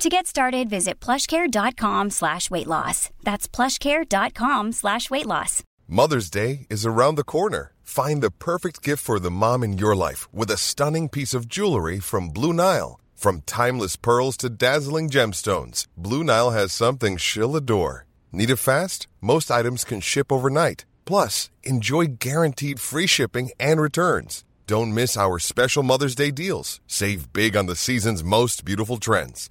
To get started, visit plushcare.com slash weight loss. That's plushcare.com slash weight loss. Mother's Day is around the corner. Find the perfect gift for the mom in your life with a stunning piece of jewelry from Blue Nile. From timeless pearls to dazzling gemstones, Blue Nile has something she'll adore. Need it fast? Most items can ship overnight. Plus, enjoy guaranteed free shipping and returns. Don't miss our special Mother's Day deals. Save big on the season's most beautiful trends.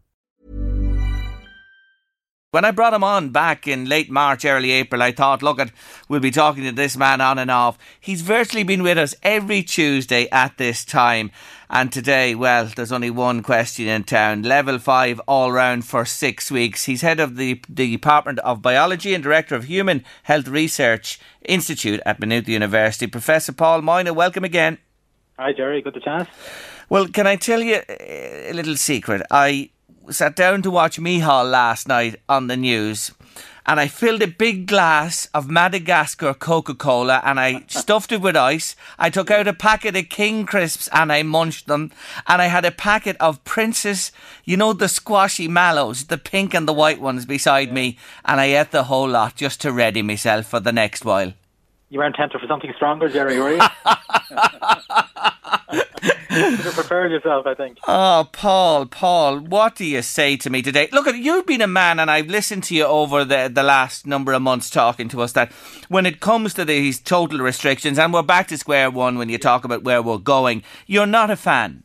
When I brought him on back in late March, early April, I thought, look, at, we'll be talking to this man on and off. He's virtually been with us every Tuesday at this time. And today, well, there's only one question in town. Level 5 all round for six weeks. He's head of the, the Department of Biology and Director of Human Health Research Institute at Maynooth University. Professor Paul Moynagh, welcome again. Hi, Jerry. Good to chat. Well, can I tell you a little secret? I sat down to watch Micheál last night on the news and I filled a big glass of Madagascar Coca Cola and I stuffed it with ice. I took out a packet of King Crisps and I munched them. And I had a packet of Princess, you know, the squashy mallows, the pink and the white ones beside me. And I ate the whole lot just to ready myself for the next while. You weren't tempted for something stronger, Jerry, were you? you have prepared yourself, I think. Oh, Paul, Paul, what do you say to me today? Look, you've been a man, and I've listened to you over the, the last number of months talking to us that when it comes to these total restrictions, and we're back to square one when you talk about where we're going, you're not a fan.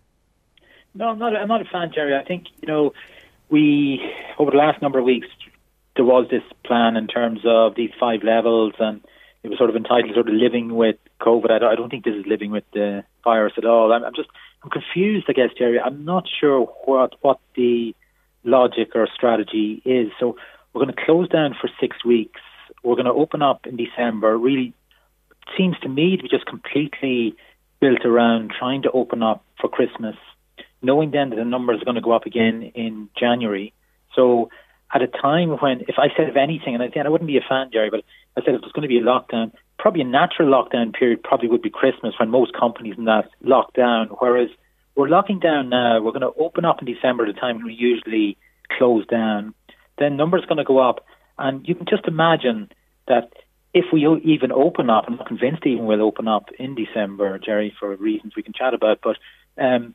No, I'm not. I'm not a fan, Jerry. I think you know we over the last number of weeks there was this plan in terms of these five levels, and it was sort of entitled sort of living with COVID. I don't, I don't think this is living with the virus at all. I'm, I'm just I'm confused, I guess, Jerry. I'm not sure what what the logic or strategy is. So we're going to close down for six weeks. We're going to open up in December. Really, seems to me to be just completely built around trying to open up for Christmas, knowing then that the numbers are going to go up again in January. So at a time when, if I said of anything, and again, I wouldn't be a fan, Jerry, but I said if there's going to be a lockdown, probably a natural lockdown period probably would be Christmas when most companies in that lock down. Whereas we're locking down now, we're going to open up in December, the time we usually close down. Then numbers going to go up, and you can just imagine that if we even open up, I'm not convinced even we'll open up in December, Jerry, for reasons we can chat about, but um,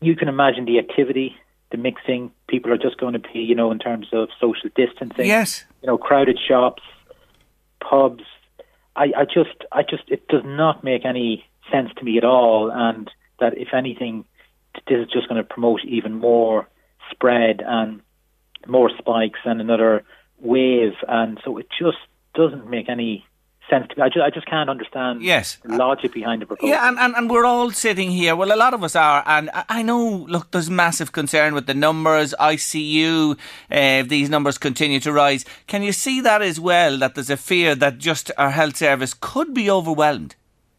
you can imagine the activity, the mixing. People are just going to be, you know, in terms of social distancing. Yes. You know, crowded shops, pubs, I, I just, I just, it does not make any sense to me at all. And that if anything, this is just going to promote even more spread and more spikes and another wave. And so it just doesn't make any sense to me. I just, I just can't understand yes. the logic behind the proposal. Yeah, and, and, and we're all sitting here. Well, a lot of us are. And I know, look, there's massive concern with the numbers, ICU, uh, these numbers continue to rise. Can you see that as well, that there's a fear that just our health service could be overwhelmed?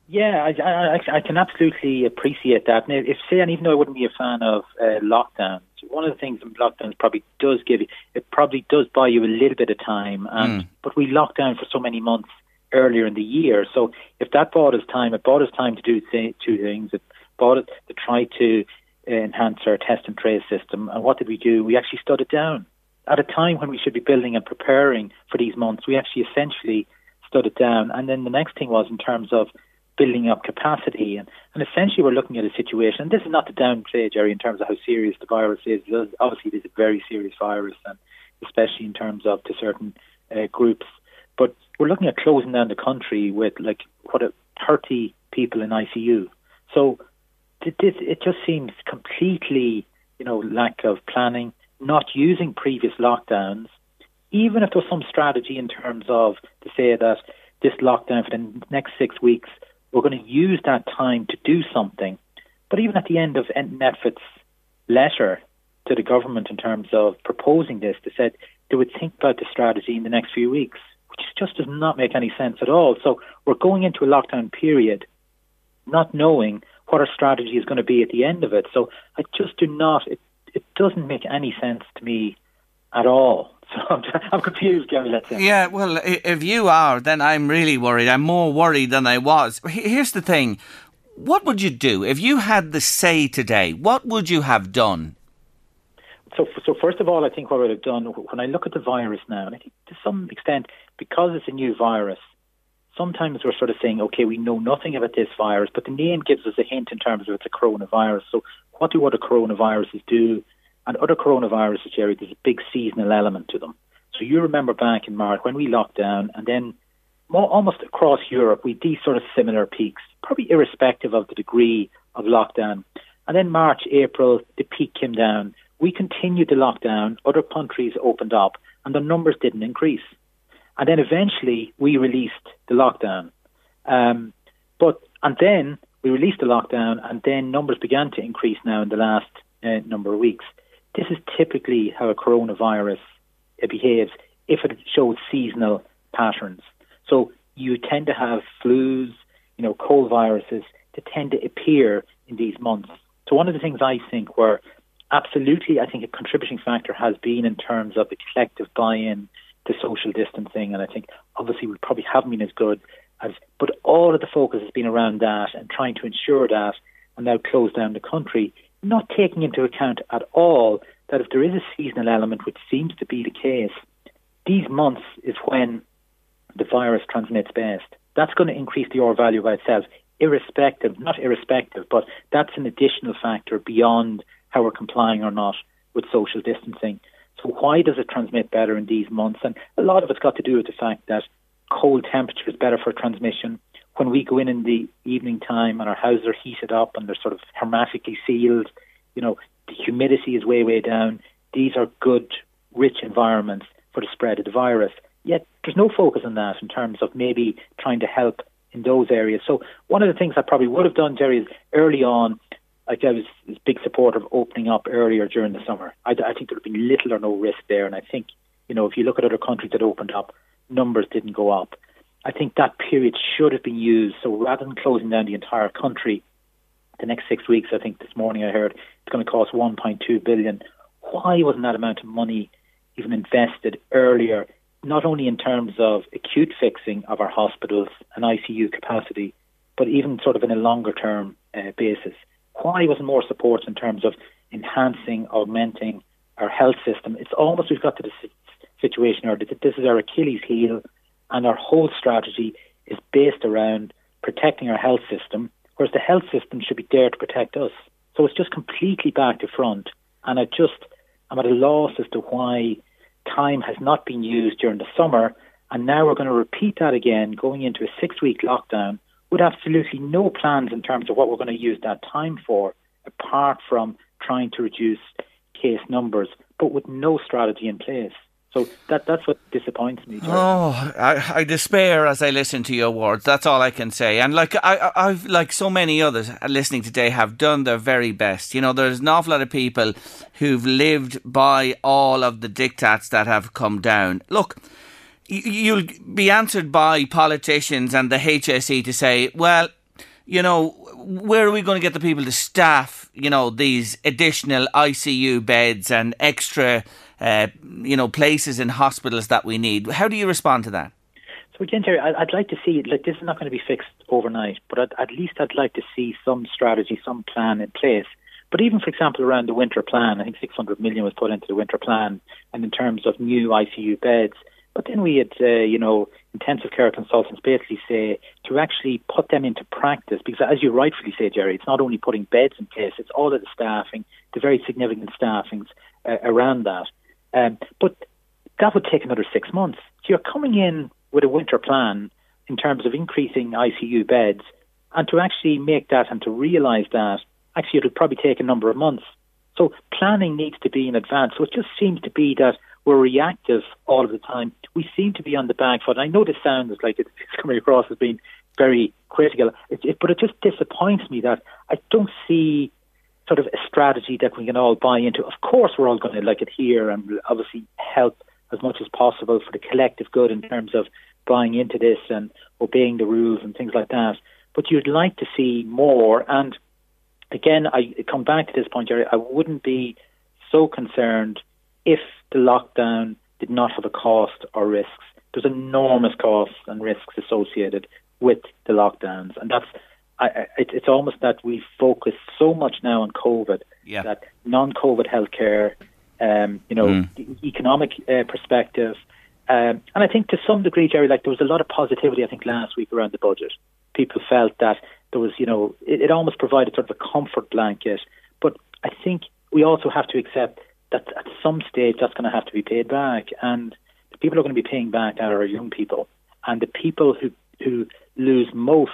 Yeah, I, I, I can absolutely appreciate that. And if say, and even though I wouldn't be a fan of uh, lockdowns, one of the things lockdowns probably does give you, it probably does buy you a little bit of time. And mm. but we locked down for so many months earlier in the year. So if that bought us time, it bought us time to do th- two things. It bought us to try to enhance our test and trace system. And what did we do? We actually stood it down at a time when we should be building and preparing for these months. We actually essentially stood it down. And then the next thing was in terms of building up capacity. And, and essentially, we're looking at a situation, and this is not to downplay, Jerry, in terms of how serious the virus is. Obviously, it is a very serious virus, and especially in terms of to certain uh, groups. But we're looking at closing down the country with like what a 30 people in ICU. So this it just seems completely you know lack of planning, not using previous lockdowns. Even if there was some strategy in terms of to say that this lockdown for the next six weeks, we're going to use that time to do something. But even at the end of NPHET's letter, to the government in terms of proposing this. They said they would think about the strategy in the next few weeks, which just does not make any sense at all. So we're going into a lockdown period not knowing what our strategy is going to be at the end of it. So I just do not, it, it doesn't make any sense to me at all. So I'm, I'm confused, Gary, let's say. Yeah, well, if you are, then I'm really worried. I'm more worried than I was. Here's the thing. What would you do if you had the say today? What would you have done? So, so first of all, I think what I would have done when I look at the virus now, and I think to some extent, because it's a new virus, sometimes we're sort of saying, okay, we know nothing about this virus, but the name gives us a hint in terms of it's a coronavirus. So, what do other coronaviruses do? And other coronaviruses, Jerry, there's a big seasonal element to them. So, you remember back in March when we locked down, and then more, almost across Europe, we these sort of similar peaks, probably irrespective of the degree of lockdown. And then March, April, the peak came down. We continued the lockdown. Other countries opened up, and the numbers didn't increase. And then eventually we released the lockdown. Um, but and then we released the lockdown, and then numbers began to increase now in the last uh, number of weeks. This is typically how a coronavirus uh, behaves if it shows seasonal patterns. So you tend to have flus, you know, cold viruses that tend to appear in these months. So one of the things I think were absolutely, I think a contributing factor has been in terms of the collective buy-in to social distancing, and I think obviously we probably haven't been as good as, but all of the focus has been around that and trying to ensure that, and now close down the country, not taking into account at all that if there is a seasonal element, which seems to be the case, these months is when the virus transmits best. That's going to increase the R value by itself, irrespective, not irrespective, but that's an additional factor beyond how we're complying or not with social distancing. So why does it transmit better in these months? And a lot of it's got to do with the fact that cold temperature is better for transmission. When we go in in the evening time and our houses are heated up and they're sort of hermetically sealed, you know, the humidity is way, way down. These are good, rich environments for the spread of the virus. Yet there's no focus on that in terms of maybe trying to help in those areas. So one of the things I probably would have done, Jerry, is early on I was a big supporter of opening up earlier during the summer. I, I think there would be little or no risk there, and I think you know if you look at other countries that opened up, numbers didn't go up. I think that period should have been used. So rather than closing down the entire country, the next six weeks, I think this morning I heard it's going to cost 1.2 billion. Why wasn't that amount of money even invested earlier? Not only in terms of acute fixing of our hospitals and ICU capacity, but even sort of in a longer term uh, basis why wasn't more support in terms of enhancing, augmenting our health system? It's almost we've got to the situation where this is our Achilles heel, and our whole strategy is based around protecting our health system, whereas the health system should be there to protect us. So it's just completely back to front, and I just I'm at a loss as to why time has not been used during the summer, and now we're going to repeat that again, going into a six-week lockdown with absolutely no plans in terms of what we're going to use that time for, apart from trying to reduce case numbers, but with no strategy in place. So that that's what disappoints me. Oh, I, I, despair as I listen to your words. That's all I can say. And like I, I've like so many others listening today have done their very best. You know, there's an awful lot of people who've lived by all of the diktats that have come down. Look, you'll be answered by politicians and the HSE to say, well, you know, where are we going to get the people to staff, you know, these additional ICU beds and extra, uh, you know, places in hospitals that we need? How do you respond to that? So again, Terry, I'd like to see like this is not going to be fixed overnight, but at, at least I'd like to see some strategy, some plan in place. But even, for example, around the winter plan, I think 600 million was put into the winter plan, and in terms of new ICU beds, but then we had, uh, you know, intensive care consultants basically say to actually put them into practice, because as you rightfully say, Jerry, it's not only putting beds in place, it's all of the staffing, the very significant staffings uh, around that. Um, but that would take another six months. So you're coming in with a winter plan in terms of increasing ICU beds, and to actually make that and to realise that, actually, it'll probably take a number of months. So planning needs to be in advance. So it just seems to be that we're reactive all of the time. We seem to be on the back foot. I know this sounds like it's coming across as being very critical, it, it, but it just disappoints me that I don't see sort of a strategy that we can all buy into. Of course, we're all going to like it here and obviously help as much as possible for the collective good in terms of buying into this and obeying the rules and things like that. But you'd like to see more. And again, I come back to this point, Jerry. I wouldn't be so concerned if the lockdown did not have a cost or risks. There's enormous costs and risks associated with the lockdowns, and that's I, it, it's almost that we focus so much now on COVID yeah. that non-COVID healthcare, um, you know, Mm. economic uh, perspective, um, and I think to some degree, Jerry, like there was a lot of positivity. I think last week around the budget, people felt that there was, you know, it, it almost provided sort of a comfort blanket. But I think we also have to accept that at some stage that's going to have to be paid back, and the people who are going to be paying back are our young people, and the people who who lose most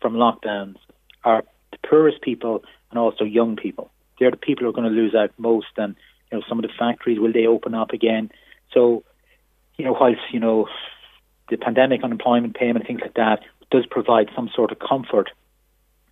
from lockdowns are the poorest people and also young people. They're the people who are going to lose out most. And you know, some of the factories will they open up again? So, you know, whilst you know the pandemic unemployment payment things like that does provide some sort of comfort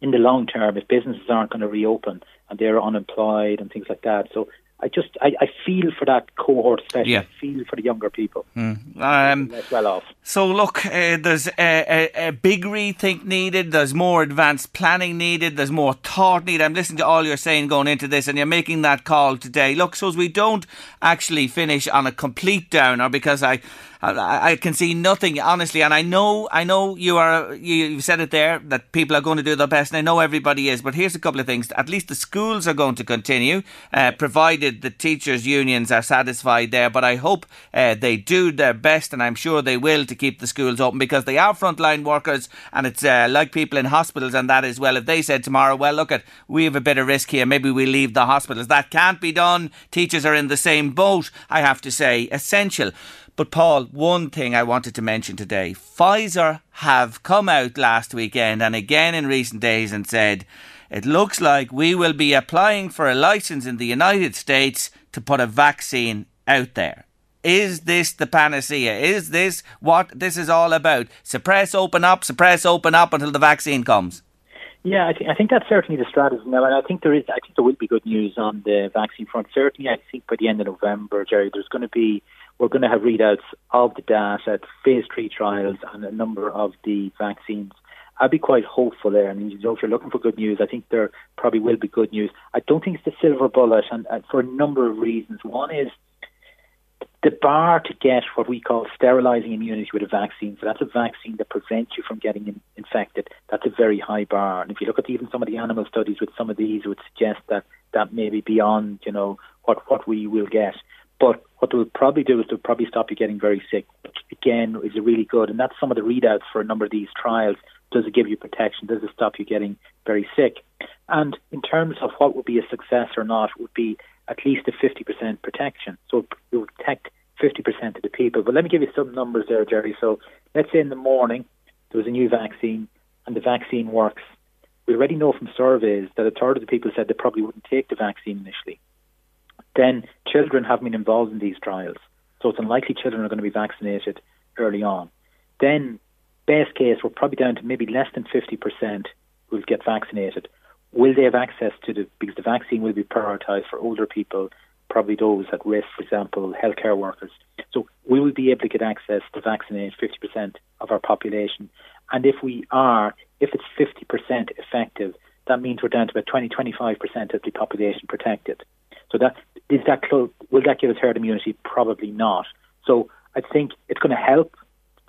in the long term if businesses aren't going to reopen and they're unemployed and things like that. So I just I, I feel for that cohort, especially. Yeah. I feel for the younger people. Um, less well off. So look, uh, there's a, a, a big rethink needed. There's more advanced planning needed. There's more thought needed. I'm listening to all you're saying going into this, and you're making that call today. Look, so as we don't actually finish on a complete downer, because I, I, I can see nothing honestly, and I know, I know you are. You, you've said it there that people are going to do their best, and I know everybody is. But here's a couple of things. At least the schools are going to continue, uh, provided the teachers' unions are satisfied there. But I hope uh, they do their best, and I'm sure they will to keep the schools open because they are frontline workers, and it's uh, like people in hospitals and that as well. If they said tomorrow, well, look at we have a bit of risk here, maybe we leave the hospitals. That can't be done. Teachers are in the same boat. I have to say, essential. But Paul, one thing I wanted to mention today: Pfizer have come out last weekend and again in recent days and said. It looks like we will be applying for a license in the United States to put a vaccine out there. Is this the panacea? Is this what this is all about? Suppress, open up, suppress, open up until the vaccine comes. Yeah, I think I think that's certainly the strategy now, and I think there is. I think there will be good news on the vaccine front. Certainly, I think by the end of November, Jerry, there's going to be we're going to have readouts of the data, phase three trials, and a number of the vaccines. I'd be quite hopeful there. I mean, you know, if you're looking for good news, I think there probably will be good news. I don't think it's the silver bullet, and, and for a number of reasons. One is the bar to get what we call sterilizing immunity with a vaccine. So that's a vaccine that prevents you from getting in, infected. That's a very high bar. And if you look at even some of the animal studies with some of these, would suggest that that may be beyond, you know, what what we will get. But what they'll probably do is they'll probably stop you getting very sick, which again is really good. And that's some of the readouts for a number of these trials. Does it give you protection? Does it stop you getting very sick? And in terms of what would be a success or not, would be at least a 50% protection. So it would protect 50% of the people. But let me give you some numbers there, Jerry. So let's say in the morning there was a new vaccine and the vaccine works. We already know from surveys that a third of the people said they probably wouldn't take the vaccine initially. Then children have been involved in these trials. So it's unlikely children are going to be vaccinated early on. Then, best case, we're probably down to maybe less than 50% will get vaccinated. Will they have access to the, because the vaccine will be prioritised for older people, probably those at risk, for example, healthcare workers. So we will be able to get access to vaccinate 50% of our population. And if we are, if it's 50% effective, that means we're down to about 20, 25% of the population protected. So that is that close? Will that give us herd immunity? Probably not. So I think it's going to help.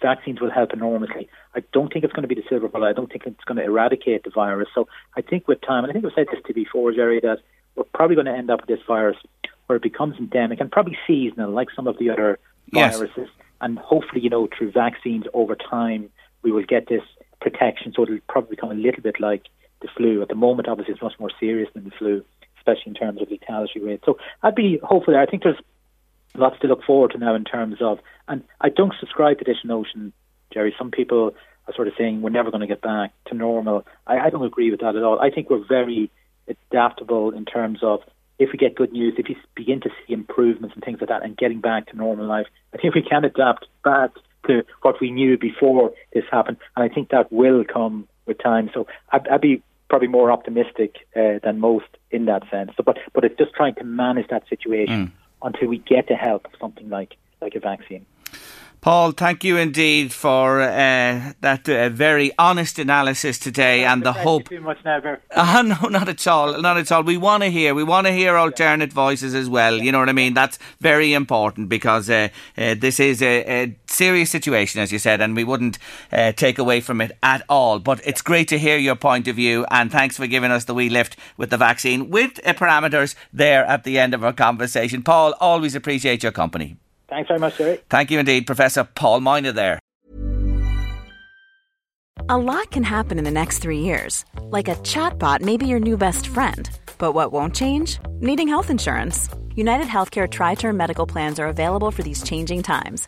Vaccines will help enormously. I don't think it's going to be the silver bullet. I don't think it's going to eradicate the virus. So I think with time, and I think I've said this to before, Jerry, that we're probably going to end up with this virus where it becomes endemic and probably seasonal, like some of the other Yes. viruses. And hopefully, you know, through vaccines over time, we will get this protection. So it'll probably become a little bit like the flu. At the moment, obviously, it's much more serious than the flu, especially in terms of lethality rate. So I'd be hopeful there. I think there's lots to look forward to now in terms of, and I don't subscribe to this notion, Jerry. Some people are sort of saying we're never going to get back to normal. I, I don't agree with that at all. I think we're very adaptable in terms of if we get good news, if you begin to see improvements and things like that, and getting back to normal life, I think we can adapt back to what we knew before this happened, and I think that will come with time. So I'd, I'd be probably more optimistic uh, than most in that sense. So, but but it's just trying to manage that situation mm. until we get the help of something like like a vaccine. Paul, thank you indeed for uh, that uh, very honest analysis today and the hope. Too much now, uh, no, not at all. Not at all. We want to hear. We want to hear alternate voices as well. You know what I mean? That's very important because uh, uh, this is a, a, serious situation, as you said, and we wouldn't uh, take away from it at all. But it's great to hear your point of view, and thanks for giving us the wee lift with the vaccine with parameters there at the end of our conversation. Paul, always appreciate your company. Thanks very much, Jerry. Thank you indeed, Professor Paul Moynagh there. A lot can happen in the next three years. Like a chatbot may be your new best friend. But what won't change? Needing health insurance. United Healthcare Tri Term Medical Plans are available for these changing times